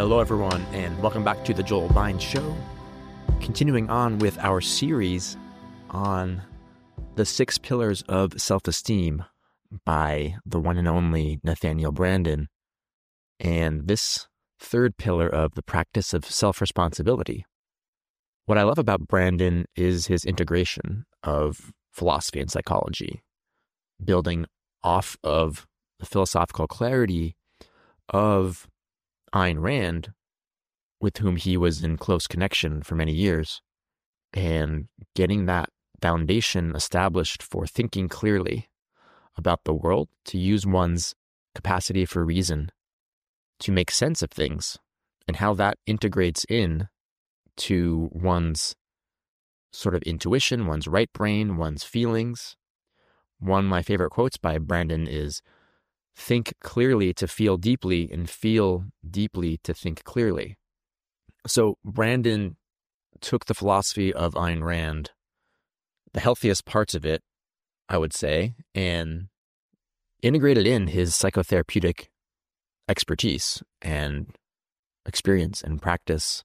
Hello, everyone, and welcome back to the Joel Bein Show. Continuing on with our series on the six pillars of self esteem by the one and only Nathaniel Branden. And this third pillar of the practice of self responsibility. What I love about Branden is his integration of philosophy and psychology, building off of the philosophical clarity of Ayn Rand, with whom he was in close connection for many years, and getting that foundation established for thinking clearly about the world, to use one's capacity for reason to make sense of things, and how that integrates in to one's sort of intuition, one's right brain, one's feelings. One of my favorite quotes by Branden is think clearly to feel deeply and feel deeply to think clearly. So Branden took the philosophy of Ayn Rand, the healthiest parts of it, I would say, and integrated in his psychotherapeutic expertise and experience and practice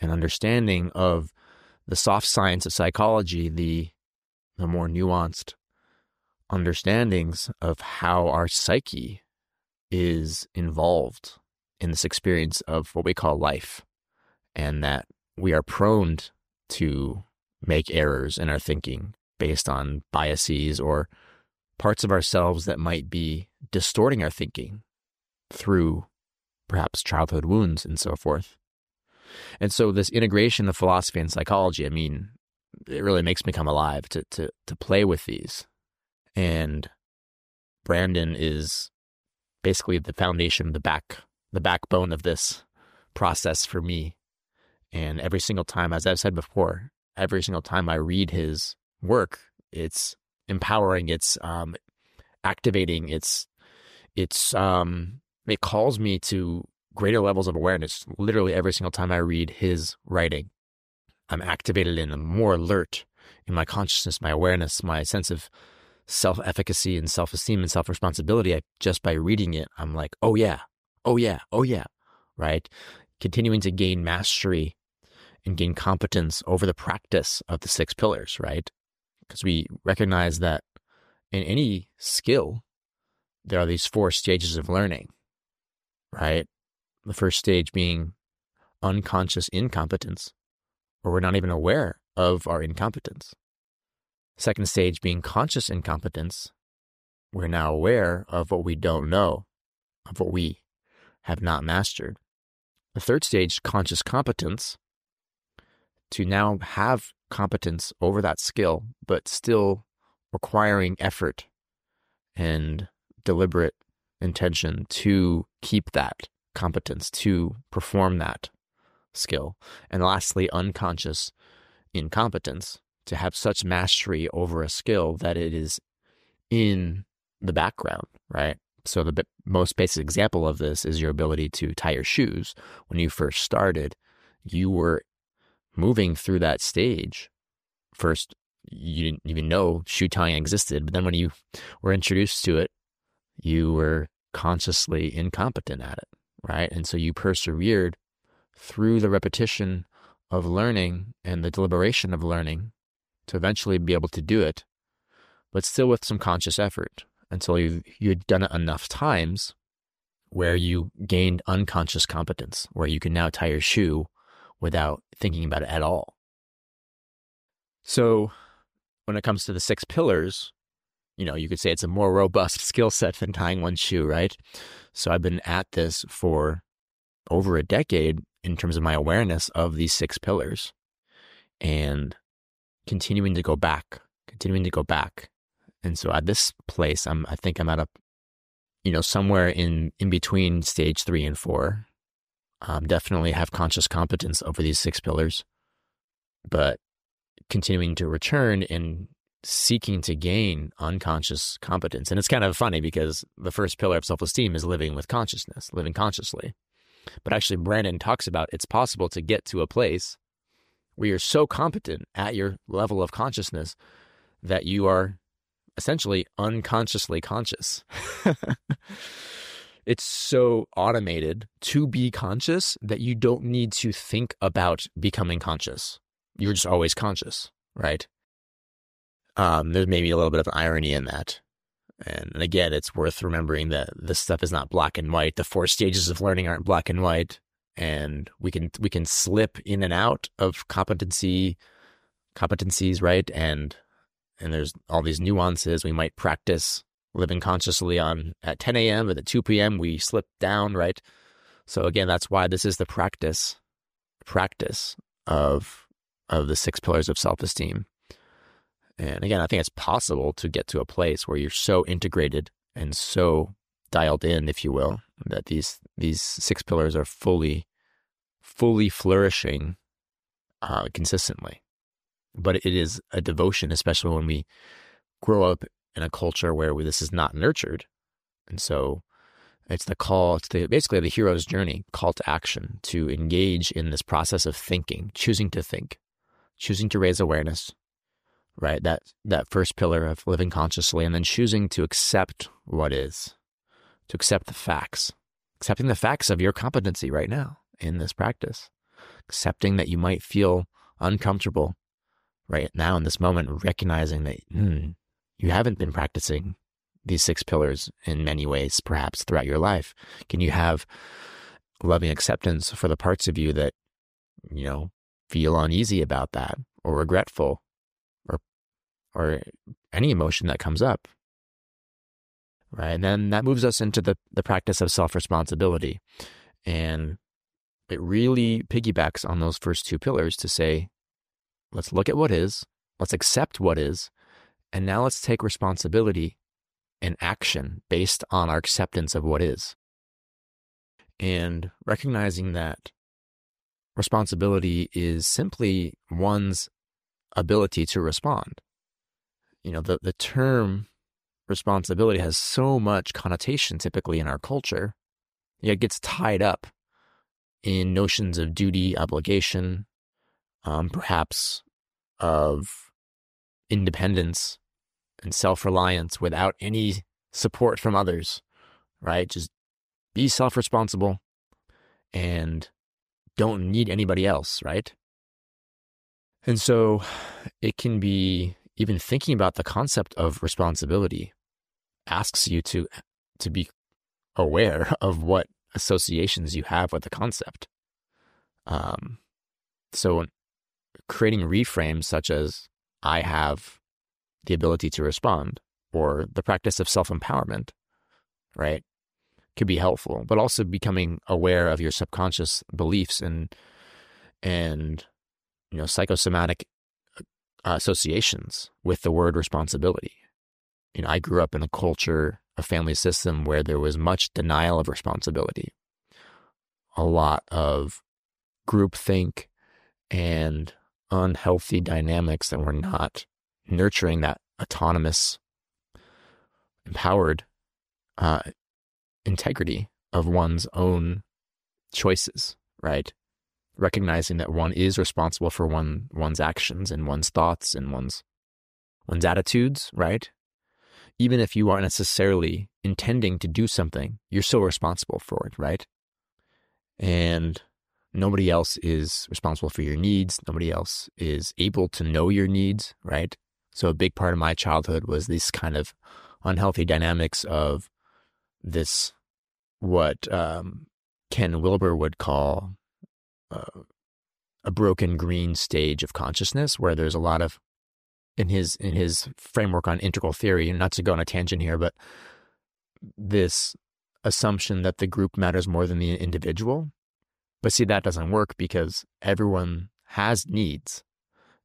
and understanding of the soft science of psychology, the the more nuanced understandings of how our psyche is involved in this experience of what we call life, and that we are prone to make errors in our thinking based on biases or parts of ourselves that might be distorting our thinking through perhaps childhood wounds and so forth. And so this integration of philosophy and psychology, I mean, it really makes me come alive to to to play with these and Branden is basically the foundation, the back, the backbone of this process for me. And every single time, as I've said before, every single time I read his work, it's empowering, it's um, activating, it's it's um, it calls me to greater levels of awareness. Literally every single time I read his writing, I'm activated and I'm more alert in my consciousness, my awareness, my sense of self efficacy and self esteem and self responsibility, just by reading it, I'm like, oh yeah, oh yeah, oh yeah, right? Continuing to gain mastery and gain competence over the practice of the six pillars, right? Because we recognize that in any skill, there are these four stages of learning, right? The first stage being unconscious incompetence, or we're not even aware of our incompetence. Second stage being conscious incompetence. We're now aware of what we don't know, of what we have not mastered. The third stage, conscious competence, to now have competence over that skill, but still requiring effort and deliberate intention to keep that competence, to perform that skill. And lastly, unconscious incompetence, to have such mastery over a skill that it is in the background, right? So the b- most basic example of this is your ability to tie your shoes. When you first started, you were moving through that stage. First, you didn't even know shoe tying existed, but then when you were introduced to it, you were consciously incompetent at it, right? And so you persevered through the repetition of learning and the deliberation of learning to eventually be able to do it, but still with some conscious effort until you you'd done it enough times where you gained unconscious competence, where you can now tie your shoe without thinking about it at all. So, when it comes to the six pillars, you know, you could say it's a more robust skill set than tying one shoe, right? So, I've been at this for over a decade in terms of my awareness of these six pillars. And continuing to go back, continuing to go back. And so at this place, I'm, I think I'm at a, you know, somewhere in, in between stage three and four. Um, definitely have conscious competence over these six pillars, but continuing to return and seeking to gain unconscious competence. And it's kind of funny because the first pillar of self esteem is living with consciousness, living consciously. But actually, Branden talks about it's possible to get to a place where you're so competent at your level of consciousness that you are essentially unconsciously conscious. it's so automated to be conscious that you don't need to think about becoming conscious. You're just always conscious, right? Um, there's maybe a little bit of irony in that. And, and again, it's worth remembering that this stuff is not black and white. The four stages of learning aren't black and white. And we can we can slip in and out of competency competencies, right? And and there's all these nuances. We might practice living consciously on at 10 a.m. but at 2 p.m. we slip down, right? So again, that's why this is the practice practice of of the six pillars of self-esteem. And again, I think it's possible to get to a place where you're so integrated and so dialed in, if you will, that these these six pillars are fully fully flourishing uh, consistently. But it is a devotion, especially when we grow up in a culture where we, this is not nurtured. And so it's the call, it's the, basically the hero's journey, call to action to engage in this process of thinking, choosing to think, choosing to raise awareness, right? That, that first pillar of living consciously, and then choosing to accept what is, to accept the facts, accepting the facts of your competency right now in this practice, accepting that you might feel uncomfortable right now in this moment, recognizing that hmm, you haven't been practicing these six pillars in many ways, perhaps throughout your life? Can you have loving acceptance for the parts of you that, you know, feel uneasy about that or regretful or, or any emotion that comes up? Right. And then that moves us into the, the practice of self responsibility. And it really piggybacks on those first two pillars to say, let's look at what is, let's accept what is, and now let's take responsibility and action based on our acceptance of what is. And recognizing that responsibility is simply one's ability to respond. You know, the, the term responsibility has so much connotation typically in our culture. It gets tied up in notions of duty, obligation, um, perhaps of independence and self reliance without any support from others, right? Just be self responsible and don't need anybody else, right? And so it can be even thinking about the concept of responsibility asks you to to be aware of what associations you have with the concept. Um, so creating reframes such as I have the ability to respond or the practice of self empowerment, right? Could be helpful, but also becoming aware of your subconscious beliefs and, and, you know, psychosomatic associations with the word responsibility. You know, I grew up in a culture, a family system where there was much denial of responsibility, a lot of groupthink and unhealthy dynamics that were not nurturing that autonomous, empowered uh, integrity of one's own choices, right? Recognizing that one is responsible for one one's actions and one's thoughts and one's one's attitudes, right? Even if you aren't necessarily intending to do something, you're still responsible for it, right? And nobody else is responsible for your needs. Nobody else is able to know your needs, right? So a big part of my childhood was this kind of unhealthy dynamics of this, what um, Ken Wilber would call a broken green stage of consciousness, where there's a lot of in his in his framework on integral theory. And not to go on a tangent here, but this assumption that the group matters more than the individual. But see, that doesn't work because everyone has needs.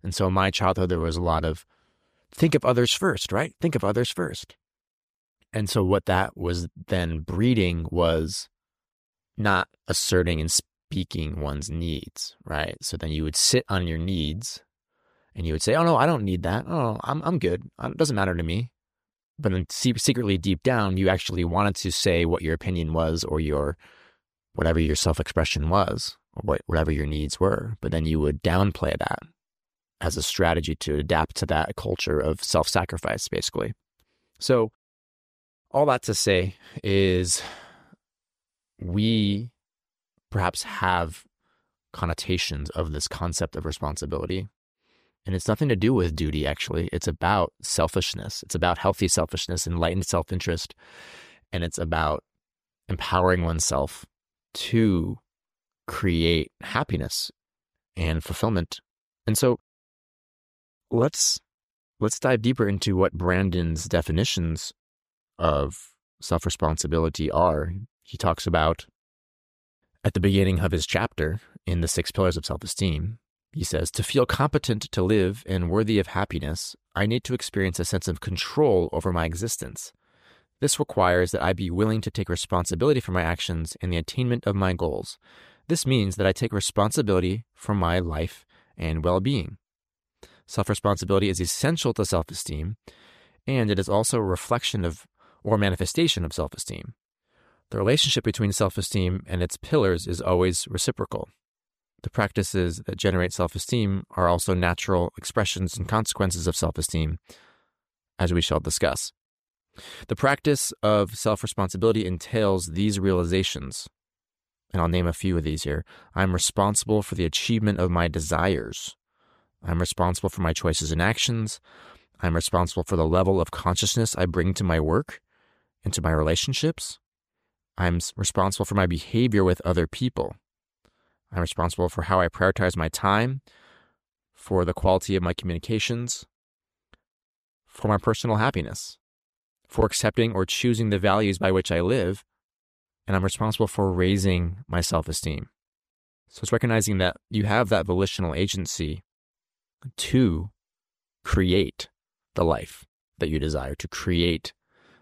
And so in my childhood, there was a lot of think of others first, right? Think of others first. And so what that was then breeding was not asserting and speaking one's needs, right? So then you would sit on your needs and you would say, "Oh no, I don't need that. Oh, I'm I'm good. It doesn't matter to me." But then secretly deep down, you actually wanted to say what your opinion was or your whatever your self-expression was or whatever your needs were, but then you would downplay that as a strategy to adapt to that culture of self sacrifice, basically. So, all that to say is we perhaps have connotations of this concept of responsibility. And it's nothing to do with duty, actually. It's about selfishness. It's about healthy selfishness, enlightened self interest. And it's about empowering oneself to create happiness and fulfillment. And so let's let's dive deeper into what Branden's definitions of self-responsibility are. He talks about at the beginning of his chapter in the six pillars of self-esteem. He says, To feel competent to live and worthy of happiness, I need to experience a sense of control over my existence. This requires that I be willing to take responsibility for my actions and the attainment of my goals. This means that I take responsibility for my life and well being. Self responsibility is essential to self esteem, and it is also a reflection of or manifestation of self esteem. The relationship between self esteem and its pillars is always reciprocal. The practices that generate self esteem are also natural expressions and consequences of self esteem, as we shall discuss. The practice of self responsibility entails these realizations. And I'll name a few of these here. I'm responsible for the achievement of my desires. I'm responsible for my choices and actions. I'm responsible for the level of consciousness I bring to my work and to my relationships. I'm responsible for my behavior with other people. I'm responsible for how I prioritize my time, for the quality of my communications, for my personal happiness, for accepting or choosing the values by which I live, and I'm responsible for raising my self esteem. So it's recognizing that you have that volitional agency to create the life that you desire, to create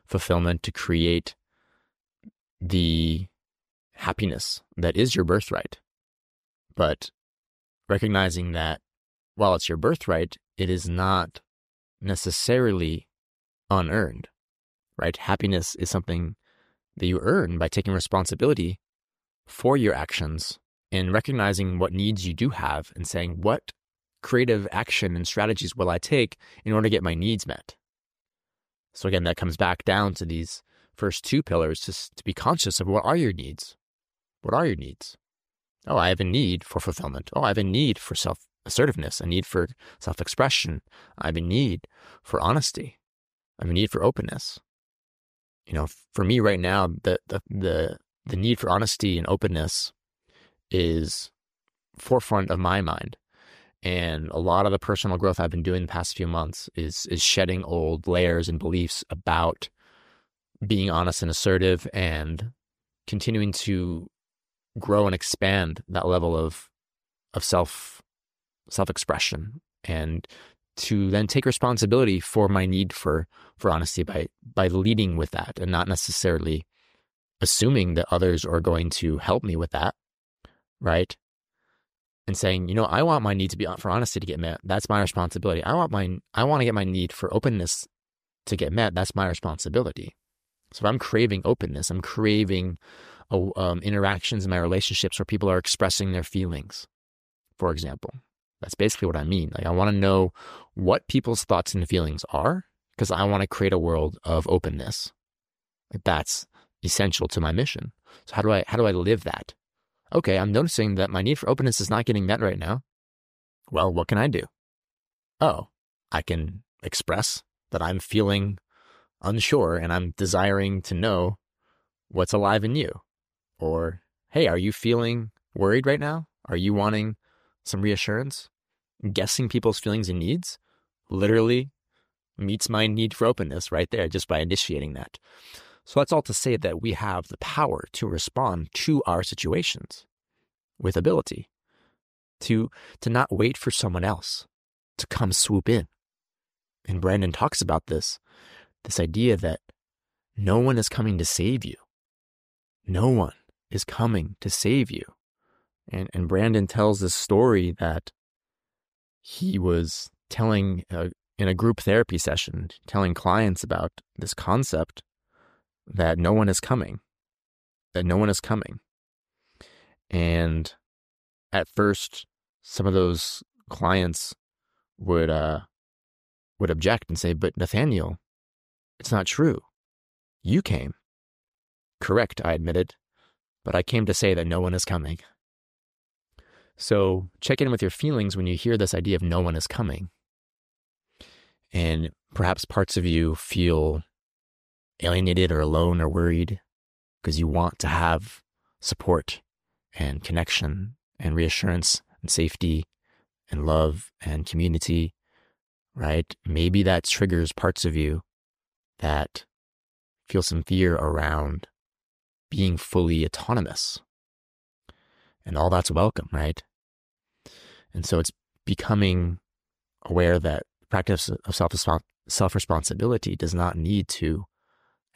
fulfillment, to create the happiness that is your birthright. But recognizing that while it's your birthright, it is not necessarily unearned, right? Happiness is something that you earn by taking responsibility for your actions and recognizing what needs you do have and saying, what creative action and strategies will I take in order to get my needs met? So again, that comes back down to these first two pillars to, to be conscious of what are your needs? What are your needs? Oh, I have a need for fulfillment. Oh, I have a need for self assertiveness, a need for self expression. I have a need for honesty. I have a need for openness. You know, for me right now, the, the, the, the need for honesty and openness is forefront of my mind. And a lot of the personal growth I've been doing the past few months is is shedding old layers and beliefs about being honest and assertive and continuing to grow and expand that level of of self self expression and to then take responsibility for my need for for honesty by by leading with that and not necessarily assuming that others are going to help me with that right? And saying you know i want my need to be for honesty to get met. That's my responsibility. I want my i want to get my need for openness to get met. That's my responsibility so i'm craving openness i'm craving um, interactions in my relationships where people are expressing their feelings, for example. That's basically what I mean. Like I want to know what people's thoughts and feelings are because I want to create a world of openness. Like that's essential to my mission. So how do I how do I live that? Okay, I'm noticing that my need for openness is not getting met right now. Well, what can I do? Oh, I can express that I'm feeling unsure and I'm desiring to know what's alive in you. Or, hey, are you feeling worried right now? Are you wanting some reassurance? Guessing people's feelings and needs literally meets my need for openness right there just by initiating that. So that's all to say that we have the power to respond to our situations with ability, to, to not wait for someone else to come swoop in. And Branden talks about this, this idea that no one is coming to save you. No one is coming to save you. And, and Branden tells this story that he was telling uh, in a group therapy session, telling clients about this concept that no one is coming, that no one is coming. And at first, some of those clients would uh, would object and say, "But Nathaniel, it's not true. You came." Correct, I admitted. but I came to say that no one is coming. So check in with your feelings when you hear this idea of no one is coming. And perhaps parts of you feel alienated or alone or worried because you want to have support and connection and reassurance and safety and love and community, right? Maybe that triggers parts of you that feel some fear around being fully autonomous. And all that's welcome, right? And so it's becoming aware that practice of self self responsibility does not need to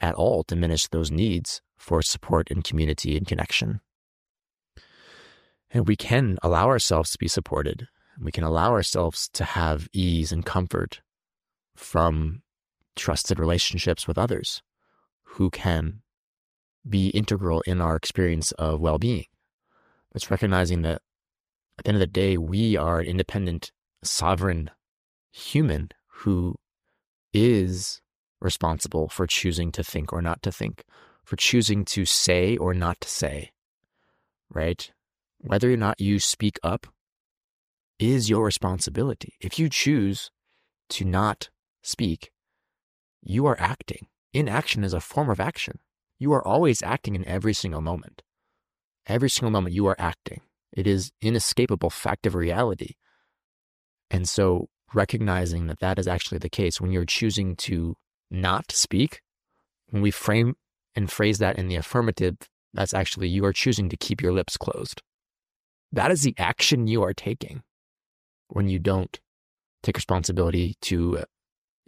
at all diminish those needs for support and community and connection. And we can allow ourselves to be supported. We can allow ourselves to have ease and comfort from trusted relationships with others who can be integral in our experience of well being. It's recognizing that at the end of the day, we are an independent, sovereign human who is responsible for choosing to think or not to think, for choosing to say or not to say, right? Whether or not you speak up is your responsibility. If you choose to not speak, you are acting. Inaction is a form of action. You are always acting in every single moment. Every single moment you are acting. It is inescapable fact of reality. And so recognizing that that is actually the case when you're choosing to not speak, when we frame and phrase that in the affirmative, that's actually you are choosing to keep your lips closed. That is the action you are taking when you don't take responsibility to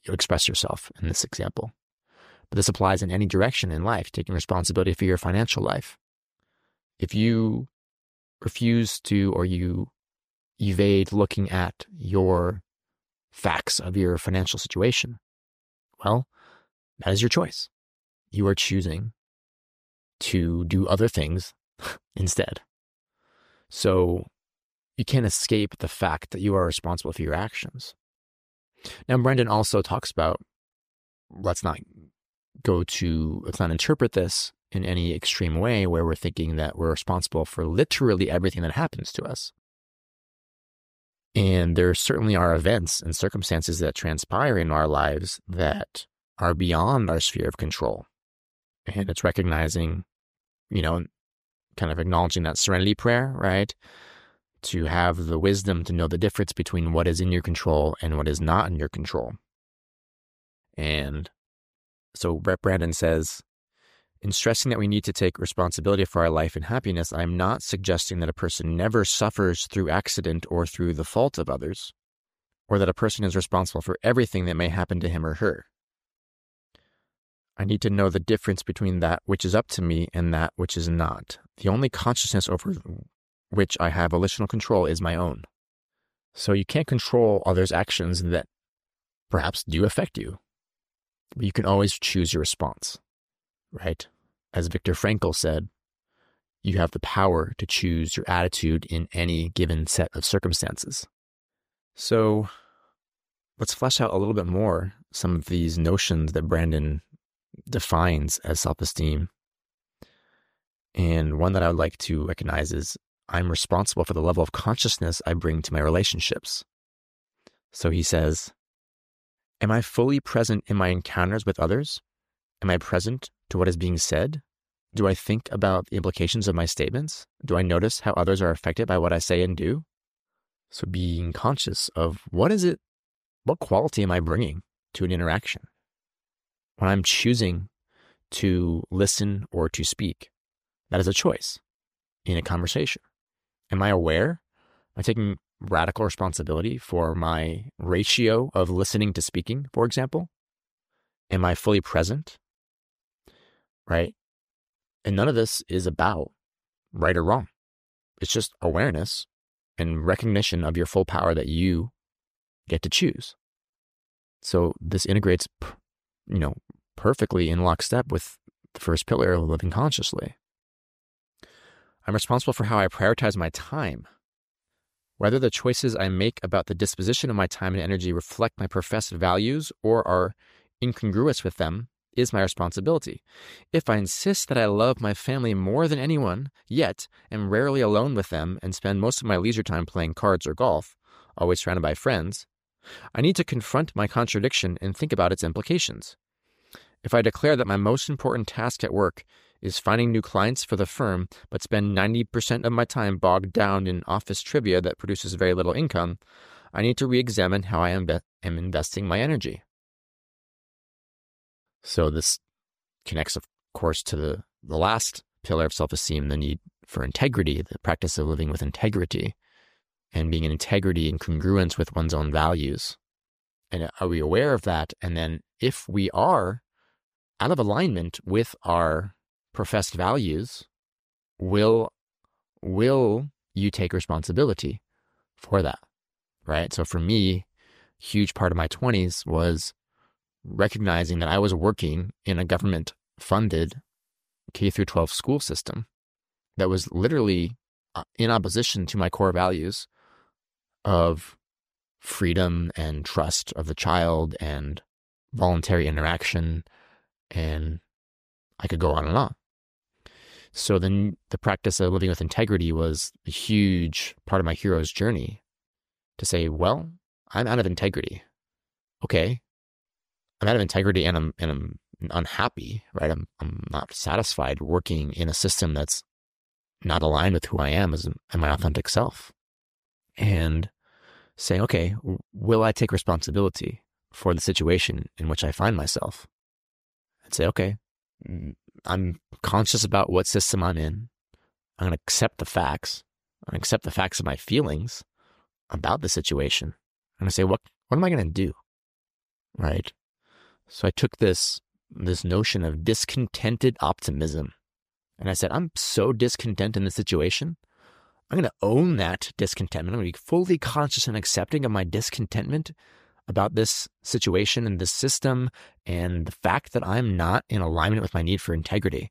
uh, express yourself in this example. But this applies in any direction in life, taking responsibility for your financial life. If you refuse to or you evade looking at your facts of your financial situation, well, that is your choice. You are choosing to do other things instead. So you can't escape the fact that you are responsible for your actions. Now, Branden also talks about let's not go to, let's not interpret this in any extreme way where we're thinking that we're responsible for literally everything that happens to us. And there certainly are events and circumstances that transpire in our lives that are beyond our sphere of control. And it's recognizing, you know, kind of acknowledging that serenity prayer, right? To have the wisdom to know the difference between what is in your control and what is not in your control. And so Brett Branden says, in stressing that we need to take responsibility for our life and happiness, I'm not suggesting that a person never suffers through accident or through the fault of others, or that a person is responsible for everything that may happen to him or her. I need to know the difference between that which is up to me and that which is not. The only consciousness over which I have volitional control is my own. So you can't control others' actions that perhaps do affect you, but you can always choose your response, right? As Viktor Frankl said, you have the power to choose your attitude in any given set of circumstances. So let's flesh out a little bit more some of these notions that Branden defines as self esteem. And one that I would like to recognize is I'm responsible for the level of consciousness I bring to my relationships. So he says, Am I fully present in my encounters with others? Am I present to what is being said? Do I think about the implications of my statements? Do I notice how others are affected by what I say and do? So being conscious of what is it, what quality am I bringing to an interaction? When I'm choosing to listen or to speak, that is a choice in a conversation. Am I aware? Am I taking radical responsibility for my ratio of listening to speaking, for example? Am I fully present? right? And none of this is about right or wrong. It's just awareness and recognition of your full power that you get to choose. So this integrates, you know, perfectly in lockstep with the first pillar of living consciously. I'm responsible for how I prioritize my time. Whether the choices I make about the disposition of my time and energy reflect my professed values or are incongruous with them is my responsibility. If I insist that I love my family more than anyone, yet am rarely alone with them and spend most of my leisure time playing cards or golf, always surrounded by friends, I need to confront my contradiction and think about its implications. If I declare that my most important task at work is finding new clients for the firm, but spend 90% of my time bogged down in office trivia that produces very little income, I need to re examine how I am, am investing my energy. So, this connects, of course, to the, the last pillar of self esteem the need for integrity, the practice of living with integrity and being in integrity and congruence with one's own values. And uh, are we aware of that? And then, if we are out of alignment with our professed values, will will you take responsibility for that? right? So for me, huge part of my 20s was recognizing that I was working in a government funded K through 12 school system that was literally uh, in opposition to my core values of freedom and trust of the child and voluntary interaction and I could go on and on. So then the practice of living with integrity was a huge part of my hero's journey to say, well, I'm out of integrity. Okay. I'm out of integrity and I'm and I'm unhappy, right? I'm I'm not satisfied working in a system that's not aligned with who I am as my authentic self. And saying, okay, will I take responsibility for the situation in which I find myself? And say, okay, I'm conscious about what system I'm in. I'm going to accept the facts. I'm going to accept the facts of my feelings about the situation. And I say, what, what am I going to do? Right. So I took this, this notion of discontented optimism and I said, I'm so discontent in the situation. I'm going to own that discontentment. I'm going to be fully conscious and accepting of my discontentment about this situation and this system and the fact that I'm not in alignment with my need for integrity.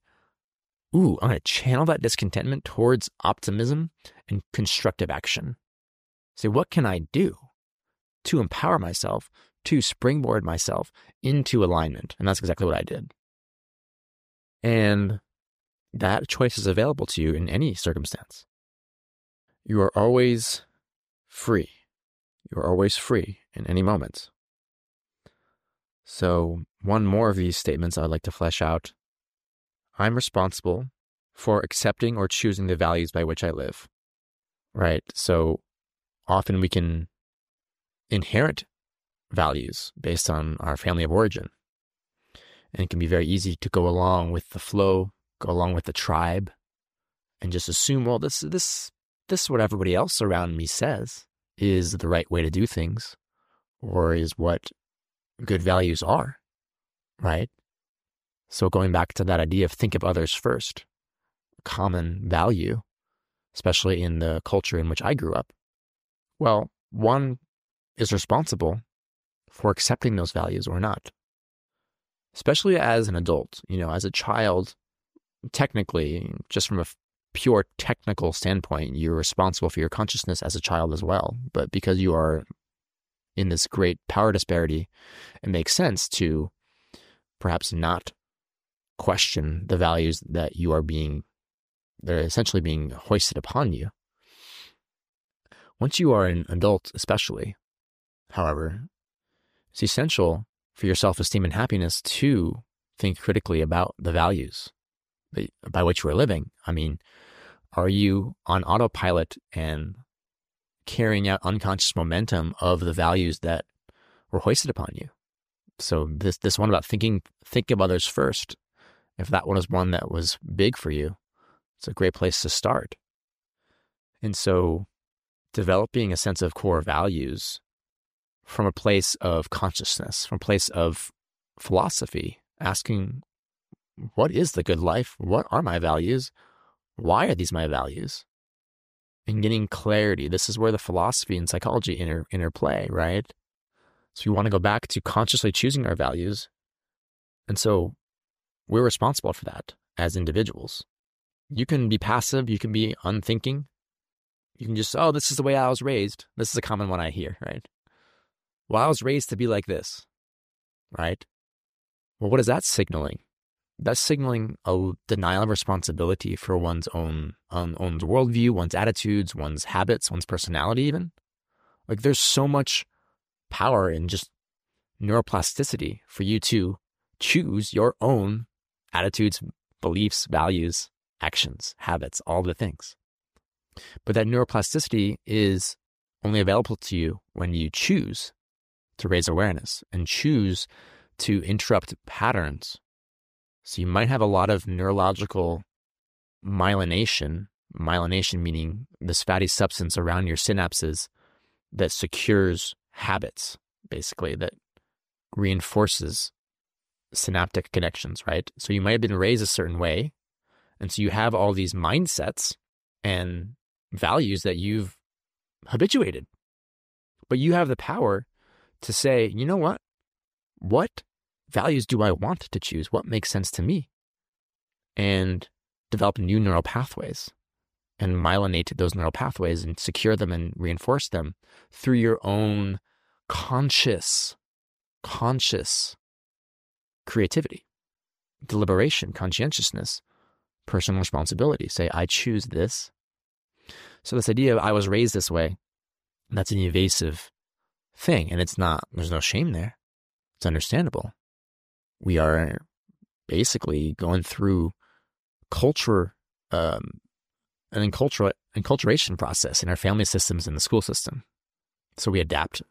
Ooh, I'm going to channel that discontentment towards optimism and constructive action. Say, what can I do to empower myself, to springboard myself into alignment? And that's exactly what I did. And that choice is available to you in any circumstance. You are always free. You are always free in any moment. So, one more of these statements I'd like to flesh out. I'm responsible for accepting or choosing the values by which I live. Right? So, often we can inherit values based on our family of origin. And it can be very easy to go along with the flow, go along with the tribe, and just assume, well, this this this is what everybody else around me says is the right way to do things, or is what good values are, right? So going back to that idea of think of others first, common value, especially in the culture in which I grew up, well, one is responsible for accepting those values or not. Especially as an adult, you know, as a child, technically, just from a pure technical standpoint, you're responsible for your consciousness as a child as well. But because you are in this great power disparity, it makes sense to perhaps not question the values that you are being, they're essentially being hoisted upon you. Once you are an adult, especially, however, it's essential for your self esteem and happiness to think critically about the values by which you are living. I mean, are you on autopilot and carrying out unconscious momentum of the values that were hoisted upon you? So this this one about thinking think of others first. If that one is one that was big for you, it's a great place to start. And so developing a sense of core values from a place of consciousness, from a place of philosophy, asking, what is the good life? What are my values? Why are these my values? And getting clarity. This is where the philosophy and psychology inter, interplay, right? So we want to go back to consciously choosing our values. And so we're responsible for that as individuals. You can be passive, you can be unthinking, you can just, oh, this is the way I was raised. This is a common one I hear, right? Well, I was raised to be like this, right? Well, what is that signaling? That's signaling a denial of responsibility for one's own, own worldview, one's attitudes, one's habits, one's personality, even. Like there's so much power in just neuroplasticity for you to choose your own attitudes, beliefs, values, actions, habits, all the things. But that neuroplasticity is only available to you when you choose to raise awareness and choose to interrupt patterns. So you might have a lot of neurological myelination, myelination meaning this fatty substance around your synapses that secures habits, basically, that reinforces synaptic connections, right? So you might have been raised a certain way. And so you have all these mindsets and values that you've habituated. But you have the power to say, you know what? What values do I want to choose? What makes sense to me? And develop new neural pathways and myelinate those neural pathways and secure them and reinforce them through your own conscious, conscious creativity, deliberation, conscientiousness, personal responsibility. Say, I choose this. So, this idea of I was raised this way, that's an evasive thing. And it's not, there's no shame there. It's understandable. We are basically going through culture, um, an encultura- enculturation process in our family systems and the school system. So we adapt.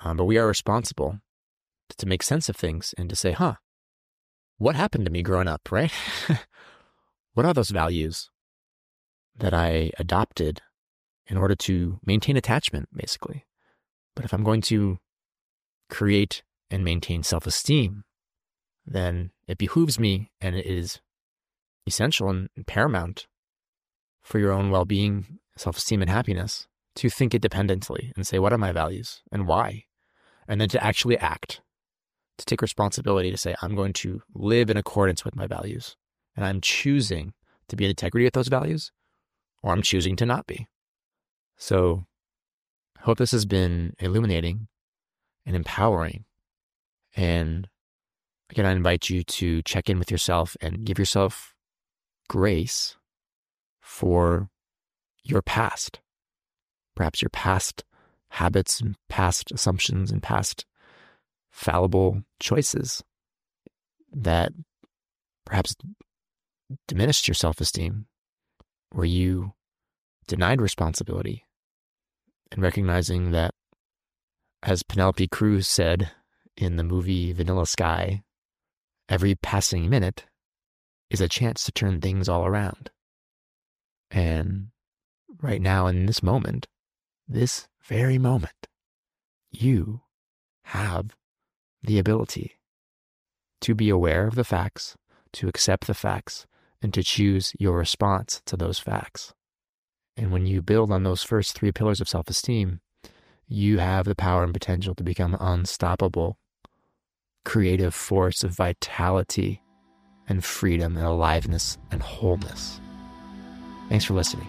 Um, but we are responsible to make sense of things and to say, huh, what happened to me growing up, right? what are those values that I adopted in order to maintain attachment, basically? But if I'm going to create and maintain self esteem, then it behooves me and it is essential and paramount for your own well being, self esteem, and happiness to think independently and say, what are my values and why? And then to actually act, to take responsibility to say, I'm going to live in accordance with my values. And I'm choosing to be in integrity with those values, or I'm choosing to not be. So I hope this has been illuminating and empowering. And again, I invite you to check in with yourself and give yourself grace for your past. Perhaps your past habits and past assumptions and past fallible choices that perhaps diminished your self esteem, where you denied responsibility, and recognizing that, as Penelope Cruz said in the movie Vanilla Sky, every passing minute is a chance to turn things all around. And right now, in this moment, this very moment, you have the ability to be aware of the facts, to accept the facts, and to choose your response to those facts. And when you build on those first three pillars of self esteem, you have the power and potential to become unstoppable, creative force of vitality and freedom and aliveness and wholeness. Thanks for listening.